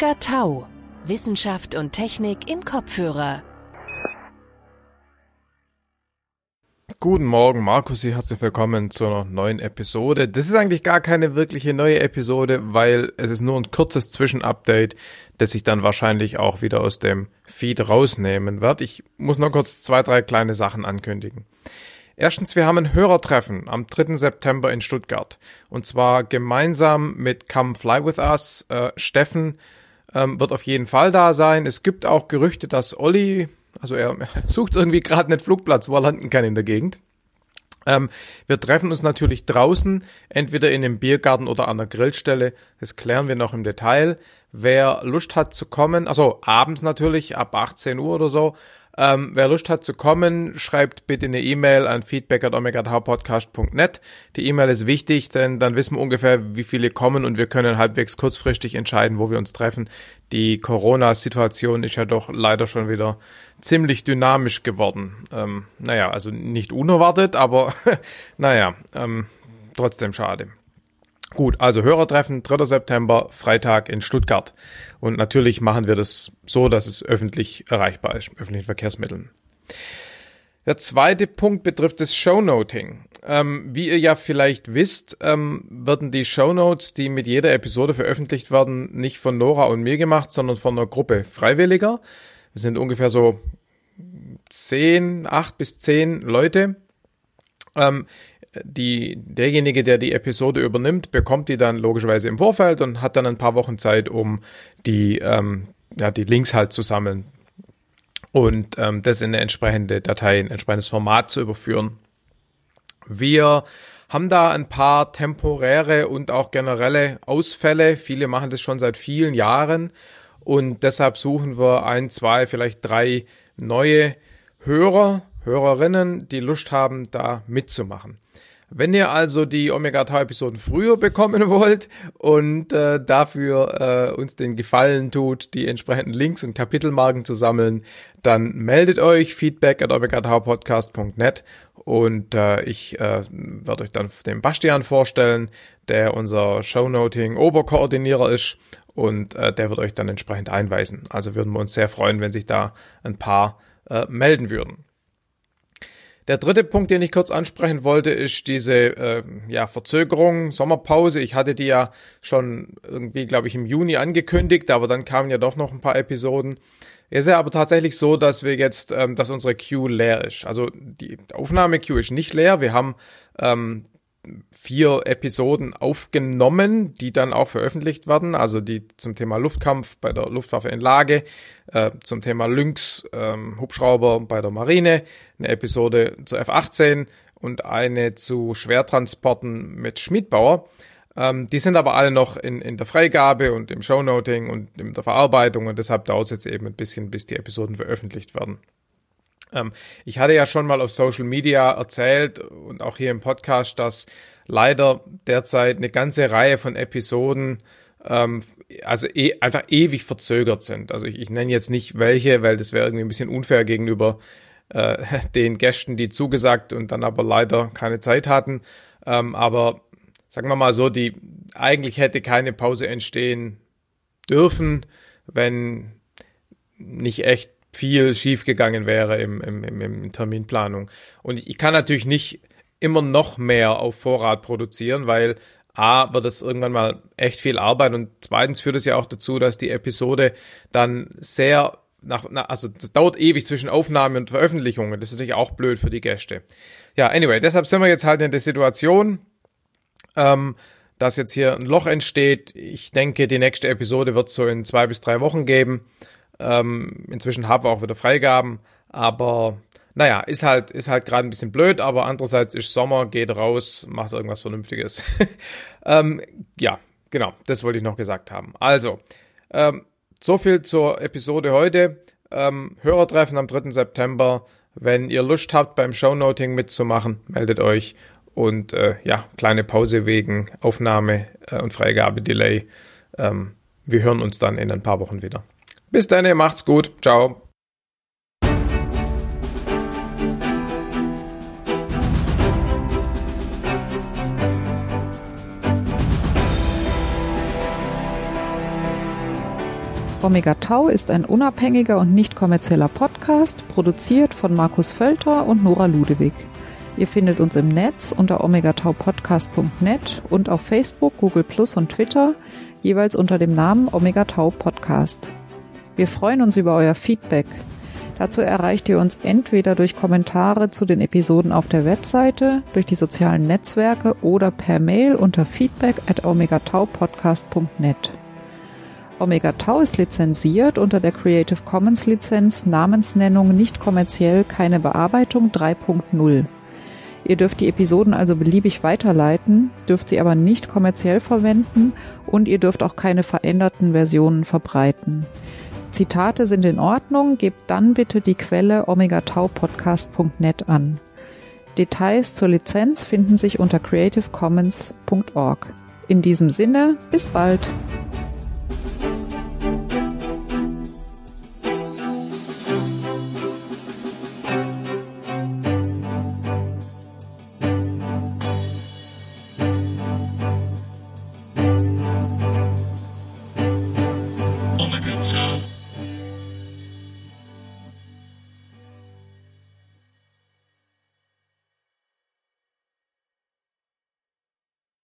Omega Tau. Wissenschaft und Technik im Kopfhörer. Guten Morgen, Markus hier, herzlich willkommen zu einer neuen Episode. Das ist eigentlich gar keine wirkliche neue Episode, weil es ist nur ein kurzes Zwischenupdate, das ich dann wahrscheinlich auch wieder aus dem Feed rausnehmen werde. Ich muss noch kurz zwei, drei kleine Sachen ankündigen. Erstens, wir haben ein Hörertreffen am 3. September in Stuttgart. Und zwar gemeinsam mit Come Fly With Us. Äh, Steffen ähm, wird auf jeden Fall da sein. Es gibt auch Gerüchte, dass Olli, also er sucht irgendwie gerade einen Flugplatz, wo er landen kann in der Gegend. Ähm, wir treffen uns natürlich draußen, entweder in einem Biergarten oder an der Grillstelle. Das klären wir noch im Detail. Wer Lust hat zu kommen, also abends natürlich, ab 18 Uhr oder so, ähm, wer Lust hat zu kommen, schreibt bitte eine E-Mail an feedback.omegathaupodcast.net. Die E-Mail ist wichtig, denn dann wissen wir ungefähr, wie viele kommen und wir können halbwegs kurzfristig entscheiden, wo wir uns treffen. Die Corona-Situation ist ja doch leider schon wieder ziemlich dynamisch geworden. Ähm, naja, also nicht unerwartet, aber naja, ähm, trotzdem schade. Gut, also Hörertreffen, 3. September, Freitag in Stuttgart. Und natürlich machen wir das so, dass es öffentlich erreichbar ist, öffentlichen Verkehrsmitteln. Der zweite Punkt betrifft das Shownoting. Ähm, wie ihr ja vielleicht wisst, ähm, werden die Shownotes, die mit jeder Episode veröffentlicht werden, nicht von Nora und mir gemacht, sondern von einer Gruppe Freiwilliger. Wir sind ungefähr so zehn, acht bis zehn Leute. Ähm, die, derjenige, der die Episode übernimmt, bekommt die dann logischerweise im Vorfeld und hat dann ein paar Wochen Zeit, um die, ähm, ja, die Links halt zu sammeln und ähm, das in eine entsprechende Datei, ein entsprechendes Format zu überführen. Wir haben da ein paar temporäre und auch generelle Ausfälle. Viele machen das schon seit vielen Jahren und deshalb suchen wir ein, zwei, vielleicht drei neue Hörer, Hörerinnen, die Lust haben, da mitzumachen. Wenn ihr also die Omega Tau Episoden früher bekommen wollt und äh, dafür äh, uns den Gefallen tut, die entsprechenden Links und Kapitelmarken zu sammeln, dann meldet euch feedback at omegataupodcast.net und äh, ich äh, werde euch dann den Bastian vorstellen, der unser Shownoting Oberkoordinierer ist und äh, der wird euch dann entsprechend einweisen. Also würden wir uns sehr freuen, wenn sich da ein paar äh, melden würden. Der dritte Punkt, den ich kurz ansprechen wollte, ist diese äh, ja, Verzögerung, Sommerpause. Ich hatte die ja schon irgendwie, glaube ich, im Juni angekündigt, aber dann kamen ja doch noch ein paar Episoden. Es ist ja aber tatsächlich so, dass wir jetzt, ähm, dass unsere Queue leer ist. Also die Aufnahme-Queue ist nicht leer. Wir haben ähm, vier Episoden aufgenommen, die dann auch veröffentlicht werden, also die zum Thema Luftkampf bei der Luftwaffe in Lage, äh, zum Thema Lynx ähm, Hubschrauber bei der Marine, eine Episode zu F-18 und eine zu Schwertransporten mit Schmiedbauer. Ähm, die sind aber alle noch in, in der Freigabe und im Shownoting und in der Verarbeitung und deshalb dauert es jetzt eben ein bisschen, bis die Episoden veröffentlicht werden. Ähm, ich hatte ja schon mal auf Social Media erzählt und auch hier im Podcast, dass leider derzeit eine ganze Reihe von Episoden ähm, also e einfach ewig verzögert sind. Also ich, ich nenne jetzt nicht welche, weil das wäre irgendwie ein bisschen unfair gegenüber äh, den Gästen, die zugesagt und dann aber leider keine Zeit hatten. Ähm, aber sagen wir mal so, die eigentlich hätte keine Pause entstehen dürfen, wenn nicht echt viel schiefgegangen wäre im, im, im, im Terminplanung. Und ich, kann natürlich nicht immer noch mehr auf Vorrat produzieren, weil A, wird es irgendwann mal echt viel Arbeit und zweitens führt es ja auch dazu, dass die Episode dann sehr nach, nach also das dauert ewig zwischen Aufnahme und Veröffentlichung das ist natürlich auch blöd für die Gäste. Ja, anyway, deshalb sind wir jetzt halt in der Situation, ähm, dass jetzt hier ein Loch entsteht. Ich denke, die nächste Episode wird so in zwei bis drei Wochen geben. Ähm, inzwischen haben wir auch wieder Freigaben, aber naja, ist halt, ist halt gerade ein bisschen blöd, aber andererseits ist Sommer, geht raus, macht irgendwas Vernünftiges. ähm, ja, genau, das wollte ich noch gesagt haben. Also, ähm, so viel zur Episode heute. Ähm, Hörertreffen am 3. September. Wenn ihr Lust habt, beim Shownoting mitzumachen, meldet euch. Und äh, ja, kleine Pause wegen Aufnahme äh, und Freigabe-Delay. Ähm, wir hören uns dann in ein paar Wochen wieder. Bis dann, macht's gut. Ciao. Omega Tau ist ein unabhängiger und nicht kommerzieller Podcast, produziert von Markus Völter und Nora Ludewig. Ihr findet uns im Netz unter omegataupodcast.net und auf Facebook, Google Plus und Twitter jeweils unter dem Namen Omega Tau Podcast. Wir freuen uns über euer Feedback. Dazu erreicht ihr uns entweder durch Kommentare zu den Episoden auf der Webseite, durch die sozialen Netzwerke oder per Mail unter feedback at omegataupodcast.net. Omega Tau ist lizenziert unter der Creative Commons Lizenz Namensnennung nicht kommerziell keine Bearbeitung 3.0. Ihr dürft die Episoden also beliebig weiterleiten, dürft sie aber nicht kommerziell verwenden und ihr dürft auch keine veränderten Versionen verbreiten. Zitate sind in Ordnung, gebt dann bitte die Quelle omegataupodcast.net an. Details zur Lizenz finden sich unter creativecommons.org. In diesem Sinne, bis bald! So.